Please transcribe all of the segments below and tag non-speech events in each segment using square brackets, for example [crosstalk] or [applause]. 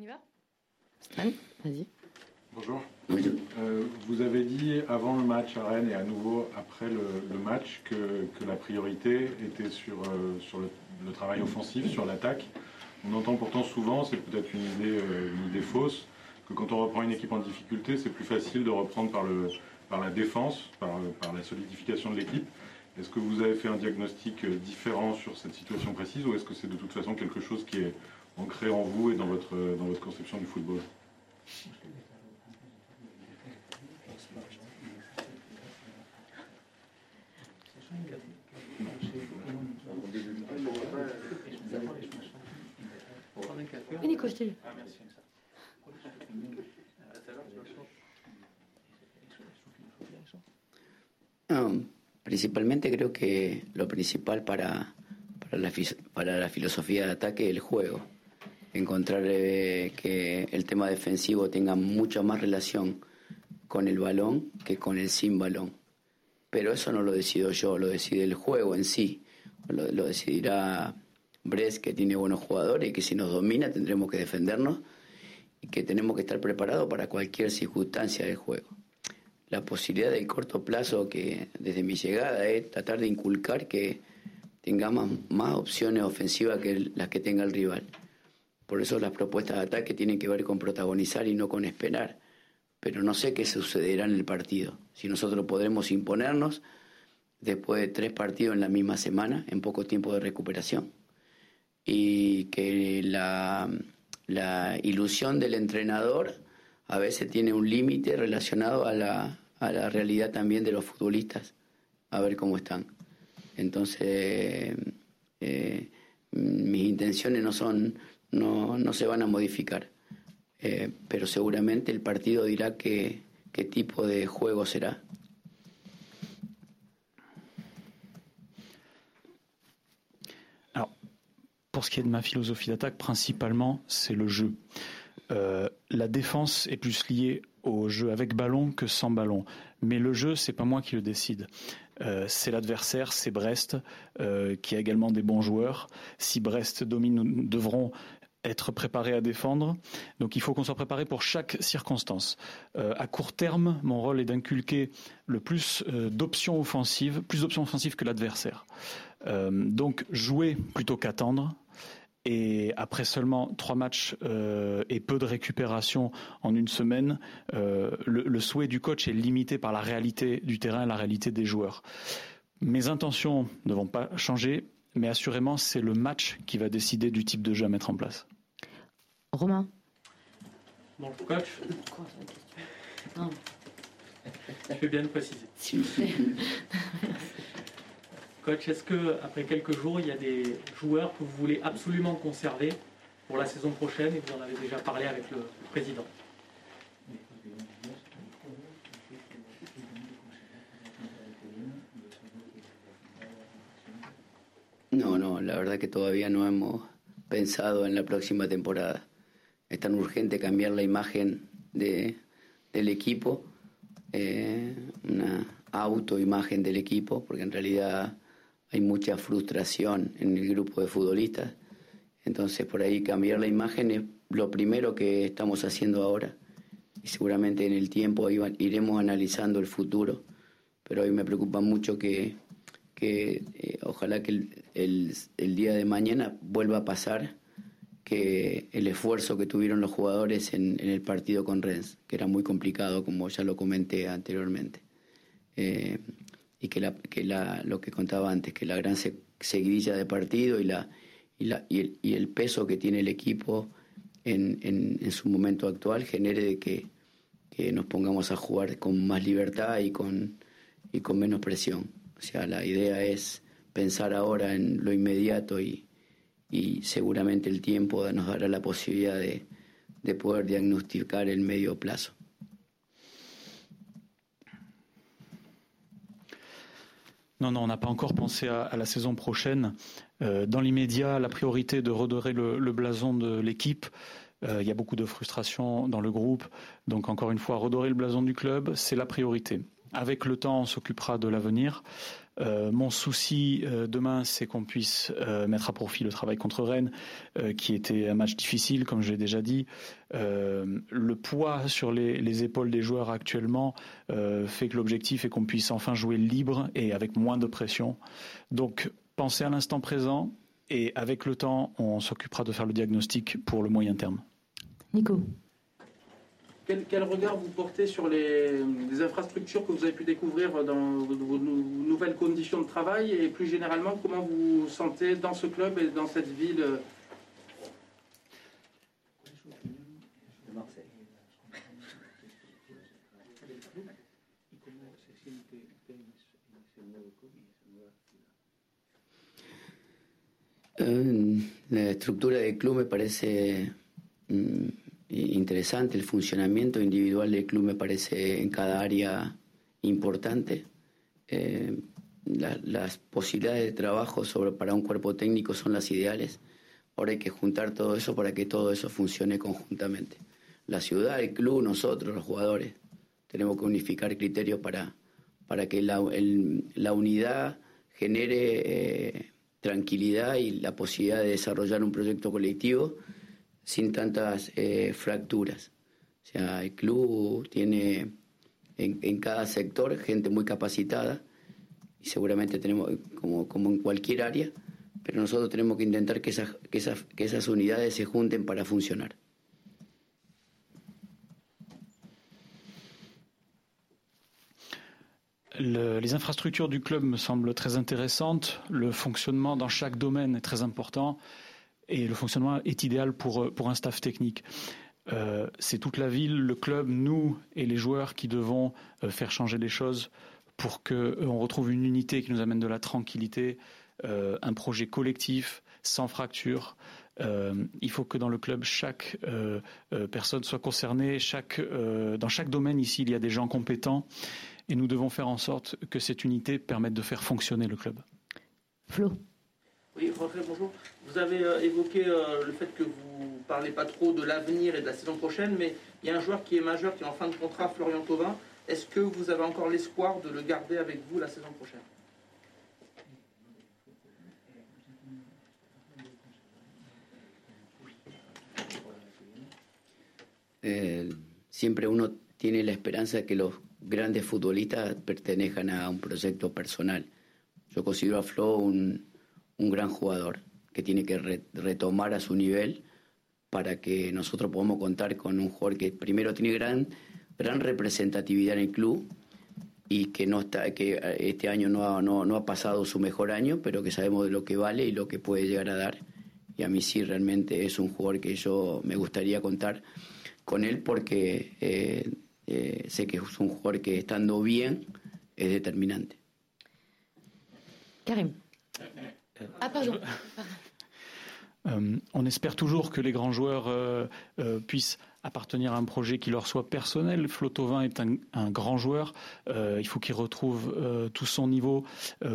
On y va? Stan, vas-y. Bonjour. Euh, vous avez dit avant le match à Rennes et à nouveau après le, match que, la priorité était sur, euh, sur le, travail offensif, sur l'attaque. On entend pourtant souvent, c'est peut-être une idée, euh, une idée fausse, que quand on reprend une équipe en difficulté, c'est plus facile de reprendre par, le, par la défense, par, par la solidification de l'équipe. Est-ce que vous avez fait un diagnostic différent sur cette situation précise ou est-ce que c'est de toute façon quelque chose qui est ancré en vous et dans votre, dans votre conception du football principalmente creo que lo principal para, para, la, para la filosofía de ataque es el juego. Encontrar eh, que el tema defensivo tenga mucha más relación con el balón que con el sin balón. Pero eso no lo decido yo, lo decide el juego en sí. Lo, decidirá Brest, que tiene buenos jugadores y que si nos domina tendremos que defendernos y que tenemos que estar preparados para cualquier circunstancia del juego. La posibilidad del corto plazo que desde mi llegada es tratar de inculcar que tengamos más opciones ofensivas que las que tenga el rival. Por eso las propuestas de ataque tienen que ver con protagonizar y no con esperar. Pero no sé qué sucederá en el partido. Si nosotros podremos imponernos después de tres partidos en la misma semana, en poco tiempo de recuperación y que la, ilusión del entrenador a veces tiene un límite relacionado a la, a la realidad también de los futbolistas, a ver cómo están. Entonces, eh, mis intenciones no son, no, se van a modificar, eh, pero seguramente el partido dirá qué, qué tipo de juego será. Pour ce qui est de ma philosophie d'attaque, principalement, c'est le jeu. Euh, la défense est plus liée au jeu avec ballon que sans ballon. Mais le jeu, c'est pas moi qui le décide. Euh, c'est l'adversaire, c'est Brest, euh, qui a également des bons joueurs. Si Brest domine, nous devrons être préparés à défendre. Donc il faut qu'on soit préparé pour chaque circonstance. à court terme, mon rôle est d'inculquer le plus d'options offensives, plus d'options offensives que l'adversaire. donc jouer plutôt qu'attendre, et après seulement trois matchs euh, et peu de récupération en une semaine, euh, le, souhait du coach est limité par la réalité du terrain, la réalité des joueurs. Mes intentions ne vont pas changer, mais assurément, c'est le match qui va décider du type de jeu à mettre en place. Romain. Bon, coach. Je vais bien le préciser. [laughs] Coach, est-ce que après quelques jours, il y a des joueurs que vous voulez absolument conserver pour la saison prochaine et vous en avez déjà parlé avec le président? La verdad que todavía no hemos pensado en la próxima temporada. Es tan urgente cambiar la imagen de, del equipo, eh, una autoimagen del equipo, porque en realidad hay mucha frustración en el grupo de futbolistas. Entonces por ahí cambiar la imagen es lo primero que estamos haciendo ahora. Y seguramente en el tiempo iremos analizando el futuro. Pero hoy me preocupa mucho que, que eh, ojalá que el, el, día de mañana vuelva a pasar que el esfuerzo que tuvieron los jugadores en, el partido con Rennes, que era muy complicado, como ya lo comenté anteriormente. Eh, y que, la, que la, lo que contaba antes, que la gran seguidilla de partido y, la, y, la, el, y el peso que tiene el equipo en, en, en su momento actual genere de que, que, nos pongamos a jugar con más libertad y con, y con menos presión. O sea, la idea es pensar ahora en lo inmediato y, y seguramente el tiempo nos dará la posibilidad de, de poder diagnosticar el medio plazo. Non, non, on n'a pas encore pensé à, la saison prochaine. Euh, dans l'immédiat, la priorité est de redorer le, blason de l'équipe. Euh, il y a beaucoup de frustration dans le groupe. Donc encore une fois, redorer le blason du club, c'est la priorité. avec le temps, on s'occupera de l'avenir. Euh, mon souci euh, demain, c'est qu'on puisse euh, mettre à profit le travail contre Rennes, qui était un match difficile, comme je l'ai déjà dit. le poids sur les, les, épaules des joueurs actuellement fait que l'objectif est qu'on puisse enfin jouer libre et avec moins de pression. Donc, pensez à l'instant présent et avec le temps, on s'occupera de faire le diagnostic pour le moyen terme. Nico. Quel, regard vous portez sur les, infrastructures que vous avez pu découvrir dans vos nouvelles conditions de travail et plus généralement, comment vous vous sentez dans ce club et dans cette ville euh, la estructura del club me parece mm, interesante, el funcionamiento individual del club me parece en cada área importante. Eh, las posibilidades de trabajo sobre, para un cuerpo técnico son las ideales. Ahora hay que juntar todo eso para que todo eso funcione conjuntamente. La ciudad, el club, nosotros, los jugadores, tenemos que unificar criterios para, para que la, la unidad genere eh, tranquilidad y la posibilidad de desarrollar un proyecto colectivo sin tantas eh, fracturas. O sea, el club tiene en, cada sector gente muy capacitada y seguramente tenemos, como, como en cualquier área, pero nosotros tenemos que intentar que esas, que esas, que esas unidades se junten para funcionar. les infrastructures du club me semblent très intéressantes. Le fonctionnement dans chaque domaine est très important. Et le fonctionnement est idéal pour, euh, pour un staff technique. Euh, c'est toute la ville, le club, nous et les joueurs qui devons euh, faire changer les choses pour qu'on retrouve une unité qui nous amène de la tranquillité, un projet collectif, sans fracture. il faut que dans le club, chaque personne soit concernée. Chaque, dans chaque domaine ici, il y a des gens compétents et nous devons faire en sorte que cette unité permette de faire fonctionner le club. Flo. Oui, bonjour. Vous avez euh, évoqué euh, le fait que vous parlez pas trop de l'avenir et de la saison prochaine, mais il y a un joueur qui est majeur, qui est en fin de contrat, Florian Thauvin. Est-ce que vous avez encore l'espoir de le garder avec vous la saison prochaine? Eh, siempre uno tiene la esperanza que los grandes futbolistas pertenezcan a un proyecto personal. Yo considero a Flo un, un gran jugador que tiene que retomar a su nivel para que nosotros podamos contar con un jugador que primero tiene gran, gran representatividad en el club y que no está que este año no ha, no, no ha pasado su mejor año, pero que sabemos de lo que vale y lo que puede llegar a dar. Y a mí sí realmente es un jugador que yo me gustaría contar con él porque eh, eh, sé que es un jugador que estando bien es determinante. Karim. Ah, pardon. Euh, on espère toujours que les grands joueurs euh, euh, puissent appartenir à un projet qui leur soit personnel. Flotovin est un, grand joueur. il faut qu'il retrouve tout son niveau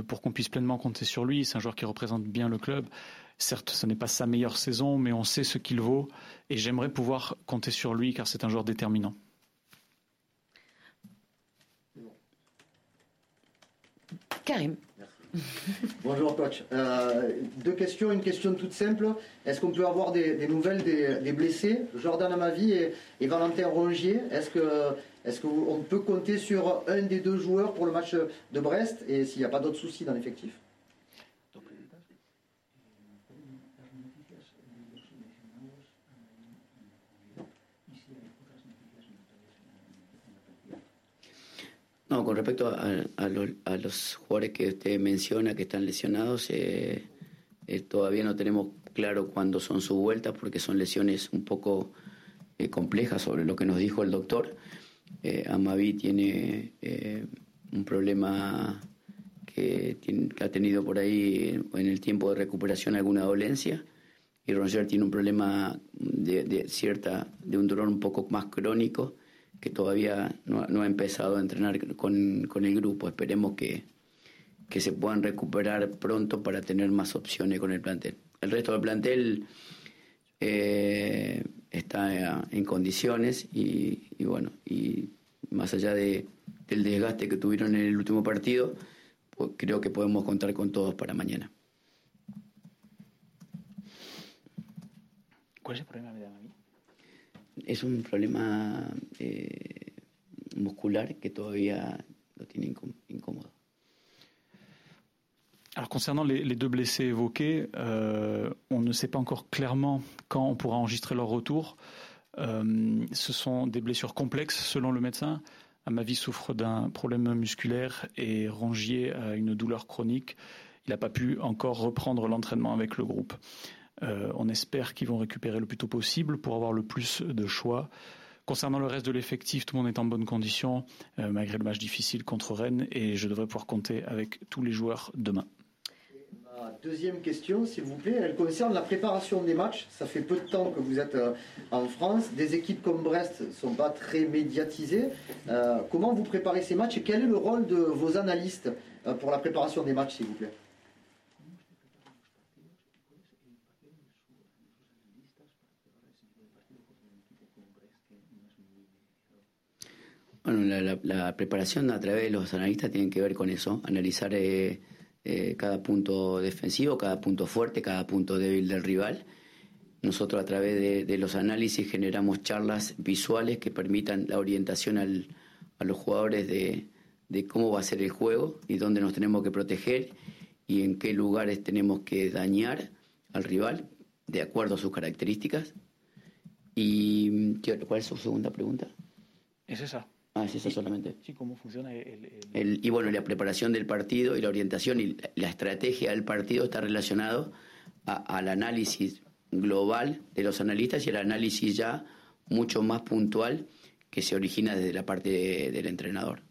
pour qu'on puisse pleinement compter sur lui. C'est un joueur qui représente bien le club. Certes, ce n'est pas sa meilleure saison, mais on sait ce qu'il vaut. Et j'aimerais pouvoir compter sur lui car c'est un joueur déterminant. Karim. [laughs] Bonjour coach. Euh, deux questions. Une question toute simple. Est-ce qu'on peut avoir des, nouvelles des, blessés? Jordan Amavi et, et Valentin Rongier. Est-ce est-ce qu'on peut compter sur un des deux joueurs pour le match de Brest? Et s'il n'y a pas d'autres soucis dans l'effectif? No, con respecto a, los, jugadores que usted menciona que están lesionados, eh, eh, todavía no tenemos claro cuándo son sus vueltas porque son lesiones un poco eh, complejas sobre lo que nos dijo el doctor. Amavi tiene un problema que, ha tenido por ahí en el tiempo de recuperación alguna dolencia y Roger tiene un problema de, de cierta de un dolor un poco más crónico que todavía no, ha empezado a entrenar con, el grupo. Esperemos que, que se puedan recuperar pronto para tener más opciones con el plantel. El resto del plantel eh, está en condiciones y, bueno, y más allá de, del desgaste que tuvieron en el último partido, pues creo que podemos contar con todos para mañana. ¿Cuál es el problema de Amavi Es un problema eh, muscular que todavía lo concernant les, deux blessés évoqués, euh, on ne sait pas encore clairement quand on pourra enregistrer leur retour. Euh, ce sont des blessures complexes selon le médecin. Amavi souffre d'un problème musculaire et Rongier a une douleur chronique. Il n'a pas pu encore reprendre l'entraînement avec le groupe. Euh, on espère qu'ils vont récupérer le plus tôt possible pour avoir le plus de choix. Concernant le reste de l'effectif, tout le monde est en bonne condition, euh, malgré le match difficile contre Rennes, et je devrais pouvoir compter avec tous les joueurs demain. Ma deuxième question, s'il vous plaît, elle concerne la préparation des matchs. Ça fait peu de temps que vous êtes euh, en France. Des équipes comme Brest ne sont pas très médiatisées. comment vous préparez ces matchs et quel est le rôle de vos analystes pour la préparation des matchs, s'il vous plaît? Bueno, la, preparación a través de los analistas tiene que ver con eso, analizar eh, eh, cada punto defensivo, cada punto fuerte, cada punto débil del rival. Nosotros a través de, los análisis generamos charlas visuales que permitan la orientación a los jugadores de cómo va a ser el juego y dónde nos tenemos que proteger y en qué lugares tenemos que dañar al rival de acuerdo a sus características. ¿Y cuál es su segunda pregunta? Es esa. Ah, es eso solamente. Sí, cómo funciona el, el... y bueno, la preparación del partido y la orientación y la estrategia del partido está relacionado al análisis global de los analistas y al análisis ya mucho más puntual que se origina desde la parte del entrenador.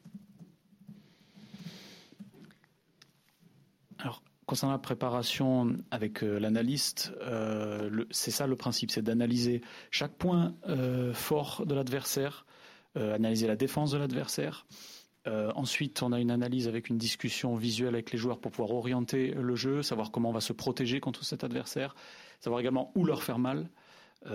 Concernant la préparation avec euh, l'analyste, euh, c'est ça le principe, c'est d'analyser chaque point euh, fort de l'adversaire, analyser la défense de l'adversaire. Ensuite, on a une analyse avec une discussion visuelle avec les joueurs pour pouvoir orienter le jeu, savoir comment on va se protéger contre cet adversaire, savoir également où leur faire mal,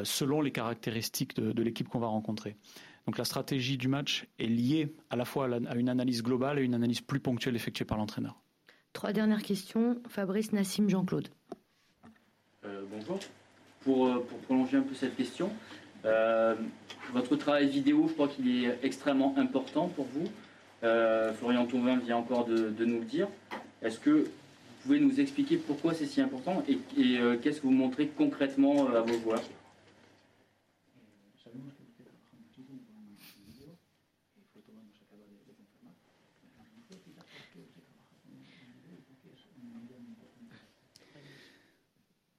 selon les caractéristiques de, l'équipe qu'on va rencontrer. Donc la stratégie du match est liée à la fois à, une analyse globale et une analyse plus ponctuelle effectuée par l'entraîneur. Trois dernières questions. Fabrice, Nassim, Jean-Claude. bonjour. Pour, pour, prolonger un peu cette question, euh, votre travail vidéo, je crois qu'il est extrêmement important pour vous. Euh, Florian Touvin vient encore de, nous le dire. Est-ce que vous pouvez nous expliquer pourquoi c'est si important et, euh, qu'est-ce que vous montrez concrètement à vos joueurs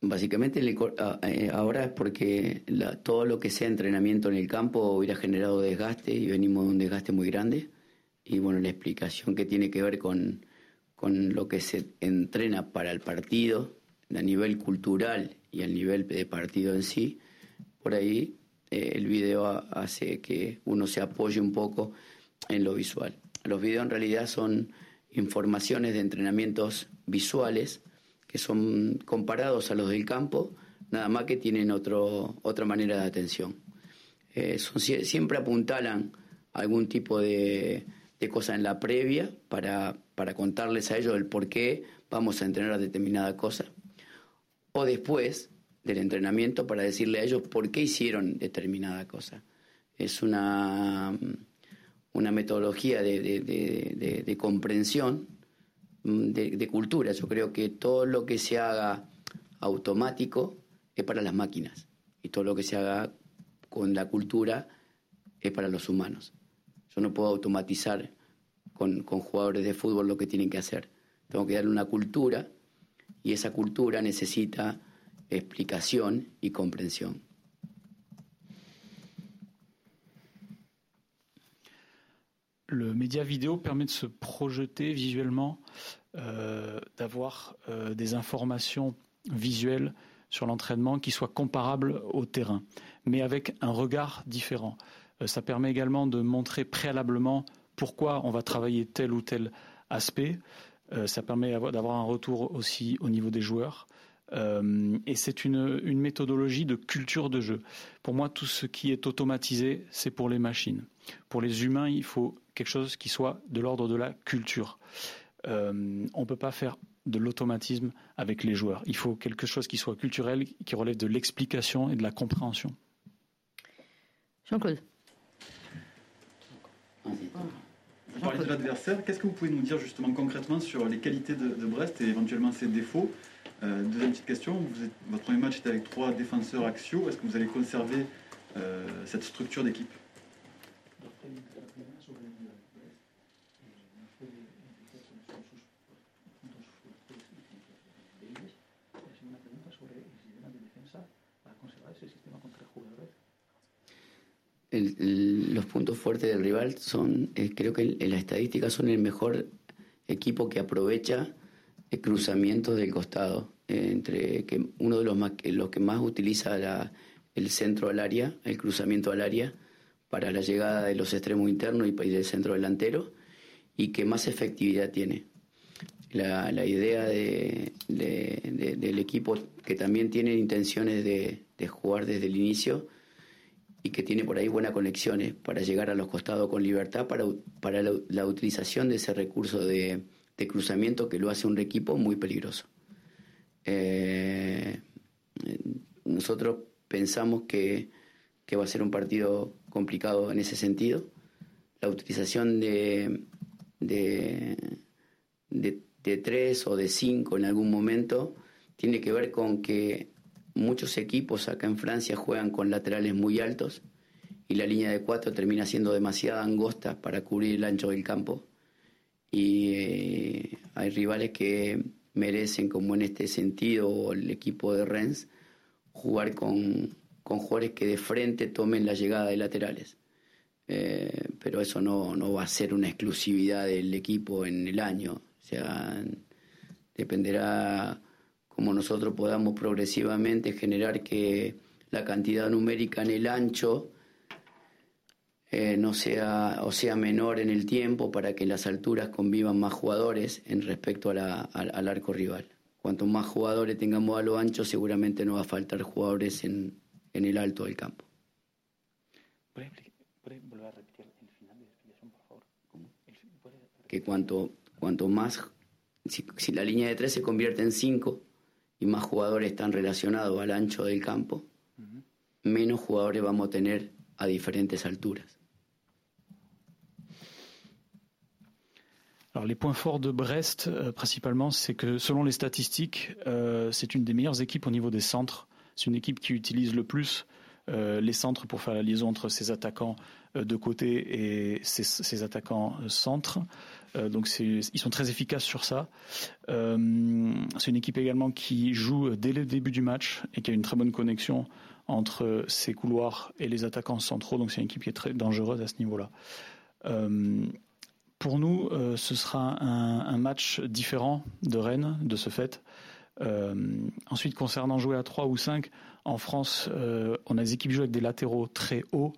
Básicamente ah, eh, ahora es porque todo lo que sea entrenamiento en el campo hubiera generado desgaste y venimos de un desgaste muy grande. Y bueno, la explicación que tiene que ver con, con lo que se entrena para el partido, a nivel cultural y a nivel de partido en sí, por ahí eh, el video hace que uno se apoye un poco en lo visual. Los videos en realidad son informaciones de entrenamientos visuales que son comparados a los del campo, nada más que tienen otro, otra manera de atención. Eh, siempre apuntalan algún tipo de, cosa en la previa para, para, contarles a ellos el por qué vamos a entrenar determinada cosa. O después del entrenamiento para decirle a ellos por qué hicieron determinada cosa. Es una, una metodología de, de comprensión Mm, de, cultura. Yo creo que todo lo que se haga automático es para las máquinas y todo lo que se haga con la cultura es para los humanos. Yo no puedo automatizar con, con jugadores de fútbol lo que tienen que hacer. Tengo que darle una cultura y esa cultura necesita explicación y comprensión. Le média vidéo permet de se projeter visuellement, euh, d'avoir euh, des informations visuelles sur l'entraînement qui soient comparables au terrain, mais avec un regard différent. Euh, ça permet également de montrer préalablement pourquoi on va travailler tel ou tel aspect. ça permet d'avoir un retour aussi au niveau des joueurs. Et c'est une, méthodologie de culture de jeu. Pour moi, tout ce qui est automatisé, c'est pour les machines. Pour les humains, il faut quelque chose qui soit de l'ordre de la culture. Euh, on ne peut pas faire de l'automatisme avec les joueurs. Il faut quelque chose qui soit culturel, qui relève de l'explication et de la compréhension. Jean-Claude. Vous parlez de l'adversaire. Qu'est-ce que vous pouvez nous dire justement concrètement sur les qualités de, Brest et éventuellement ses défauts? Euh, Deuxième petite question, vous votre premier match était avec trois défenseurs axiaux. Est-ce que vous allez conserver euh, cette structure d'équipe? Los puntos fuertes del rival son, eh, creo que en, las estadísticas son el mejor equipo que aprovecha el cruzamiento del costado, eh, entre que uno de los, más, los que más utiliza el centro al área, el cruzamiento al área, para la llegada de los extremos internos y, del centro delantero, y que más efectividad tiene. La, idea del equipo que también tiene intenciones de jugar desde el inicio, y que tiene por ahí buenas conexiones para llegar a los costados con libertad para, para la, utilización de ese recurso de, cruzamiento que lo hace un equipo muy peligroso. Eh, nosotros pensamos que, va a ser un partido complicado en ese sentido. La utilización de, de, de tres o de cinco en algún momento tiene que ver con que Muchos equipos acá en Francia juegan con laterales muy altos y la línea de cuatro termina siendo demasiado angosta para cubrir el ancho del campo. Y eh, hay rivales que merecen, como en este sentido el equipo de Rennes, jugar con, con jugadores que de frente tomen la llegada de laterales. Eh, pero eso no, no va a ser una exclusividad del equipo en el año. O sea, dependerá como nosotros podamos progresivamente generar que la cantidad numérica en el ancho eh, no sea o sea menor en el tiempo para que en las alturas convivan más jugadores en respecto al arco rival. Cuanto más jugadores tengamos a lo ancho, seguramente no va a faltar jugadores en, el alto del campo. volver a repetir el final de explicación, por favor? Que cuanto, cuanto más, si, si la línea de tres se convierte en cinco, y más jugadores están relacionados al ancho del campo, menos jugadores vamos a tener à différentes alturas. Alors les points forts de Brest, euh, principalement, c'est que selon les statistiques, euh, c'est une des meilleures équipes au niveau des centres. C'est une équipe qui utilise le plus euh, les centres pour faire la liaison entre ses attaquants de côté et ses, attaquants centres. donc ils sont très efficaces sur ça. c'est une équipe également qui joue dès le début du match et qui a une très bonne connexion entre ses couloirs et les attaquants centraux. Donc c'est une équipe qui est très dangereuse à ce niveau-là. pour nous, ce sera un, match différent de Rennes de ce fait. Ensuite, concernant jouer à 3 ou 5, en France, euh, on a des équipes qui jouent avec des latéraux très hauts.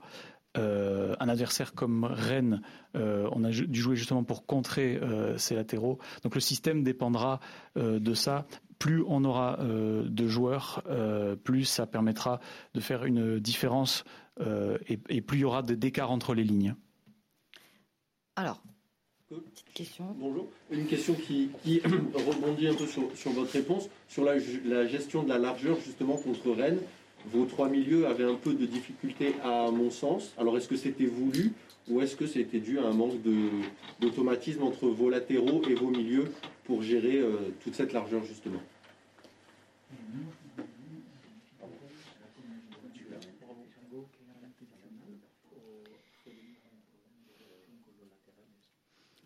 Euh, un adversaire comme Rennes, euh, on a dû jouer justement pour contrer ces latéraux. Donc le système dépendra de ça. Plus on aura de joueurs, plus ça permettra de faire une différence et, plus il y aura d'écart entre les lignes. Alors, petite question. Bonjour. Une question qui, [clears throat] rebondit un peu sur, votre réponse, sur la, gestion de la largeur justement contre Rennes. Vos trois milieux avaient un peu de difficulté à mon sens. Alors est-ce que c'était voulu ou est-ce que c'était dû à un manque d'automatisme entre vos latéraux et vos milieux pour gérer euh, toute cette largeur justement?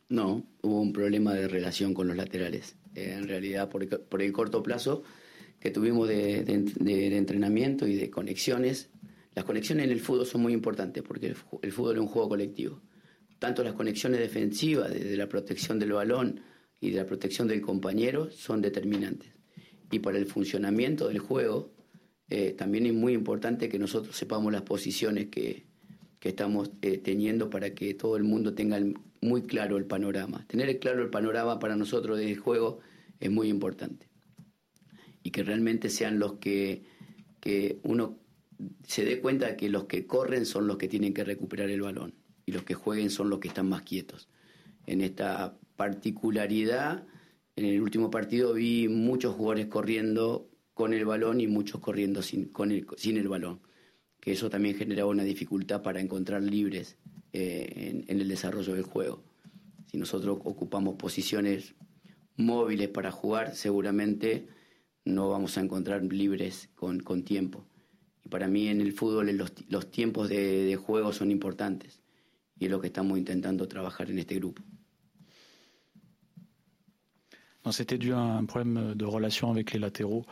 No, hubo un problema de relación con los laterales. En realidad, por, el corto plazo que tuvimos de, entrenamiento y de conexiones, las conexiones en el fútbol son muy importantes porque el, fútbol es un juego colectivo. Tanto las conexiones defensivas, desde la protección del balón y de la protección del compañero, son determinantes. Y para el funcionamiento del juego, eh, también es muy importante que nosotros sepamos las posiciones que, que estamos eh, teniendo para que todo el mundo tenga muy claro el panorama. Tener claro el panorama para nosotros del juego es muy importante. y que realmente sean los que, que uno se dé cuenta que los que corren son los que tienen que recuperar el balón y los que jueguen son los que están más quietos. En esta particularidad, en el último partido vi muchos jugadores corriendo con el balón y muchos corriendo sin, con el, sin el balón, que eso también generaba una dificultad para encontrar libres eh, en, el desarrollo del juego. Si nosotros ocupamos posiciones móviles para jugar, seguramente no vamos a encontrar libres con, con tiempo. Y para mí en el fútbol los, los tiempos de, de juego son importantes y es lo que estamos intentando trabajar en este grupo. C'était dû à un problème de relation avec les latéraux.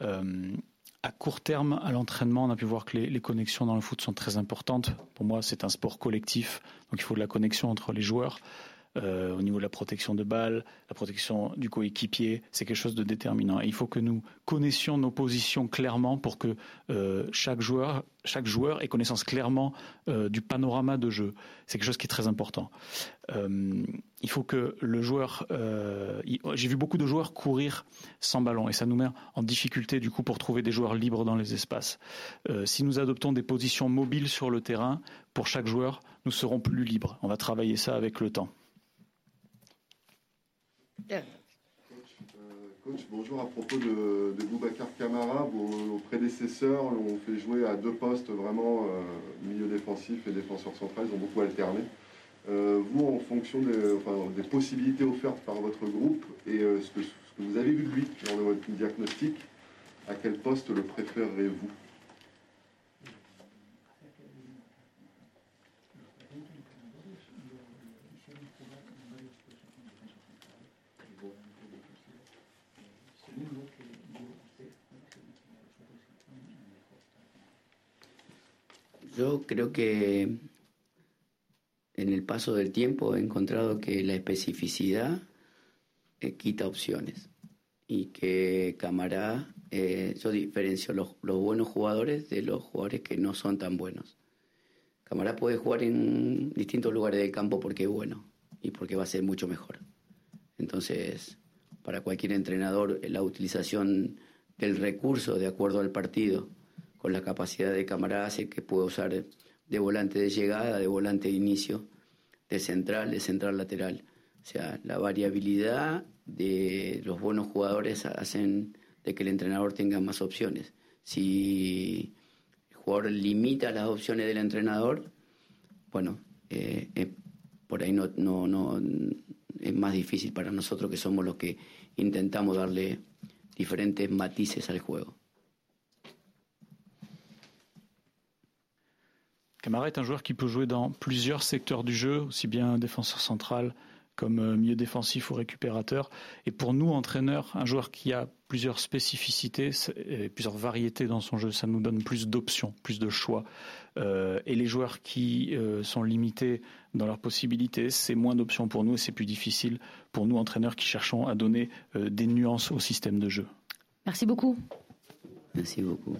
Euh, à court terme, à l'entraînement, on a pu voir que les, connexions dans le foot sont très importantes. Pour moi, c'est un sport collectif, donc il faut de la connexion entre les joueurs. Euh, au niveau de la protection de balles, la protection du coéquipier, c'est quelque chose de déterminant. Et il faut que nous connaissions nos positions clairement pour que euh, chaque joueur, chaque joueur ait connaissance clairement euh, du panorama de jeu. C'est quelque chose qui est très important. il faut que le joueur, j'ai vu beaucoup de joueurs courir sans ballon et ça nous met en difficulté du coup pour trouver des joueurs libres dans les espaces. si nous adoptons des positions mobiles sur le terrain, pour chaque joueur, nous serons plus libres. On va travailler ça avec le temps. Coach, euh, coach, bonjour. À propos de, de Boubacar Camara, vos, prédécesseurs l'ont fait jouer à deux postes vraiment euh, milieu défensif et défenseur central. Ils ont beaucoup alterné. Euh, vous, en fonction des, possibilités offertes par votre groupe et ce que, ce, que, vous avez vu de lui dans votre diagnostic, à quel poste le préférerez-vous Yo creo que en el paso del tiempo he encontrado que la especificidad eh, quita opciones y que Camará, eh, yo diferencio los, buenos jugadores de los jugadores que no son tan buenos. Camará puede jugar en distintos lugares del campo porque es bueno y porque va a ser mucho mejor. Entonces, para cualquier entrenador, la utilización del recurso de acuerdo al partido con la capacidad de cámara hace que pueda usar de volante de llegada, de volante de inicio, de central, de central lateral. O sea, la variabilidad de los buenos jugadores hacen de que el entrenador tenga más opciones. Si el jugador limita las opciones del entrenador, bueno, eh, eh, por ahí no, no, no es más difícil para nosotros que somos los que intentamos darle diferentes matices al juego. Camara est un joueur qui peut jouer dans plusieurs secteurs du jeu, aussi bien défenseur central comme euh, milieu défensif ou récupérateur. Et pour nous, entraîneurs, un joueur qui a plusieurs spécificités et plusieurs variétés dans son jeu, ça nous donne plus d'options, plus de choix. Euh, et les joueurs qui euh, sont limités dans leurs possibilités, c'est moins d'options pour nous et c'est plus difficile pour nous, entraîneurs, qui cherchons à donner des nuances au système de jeu. Merci beaucoup. Merci beaucoup.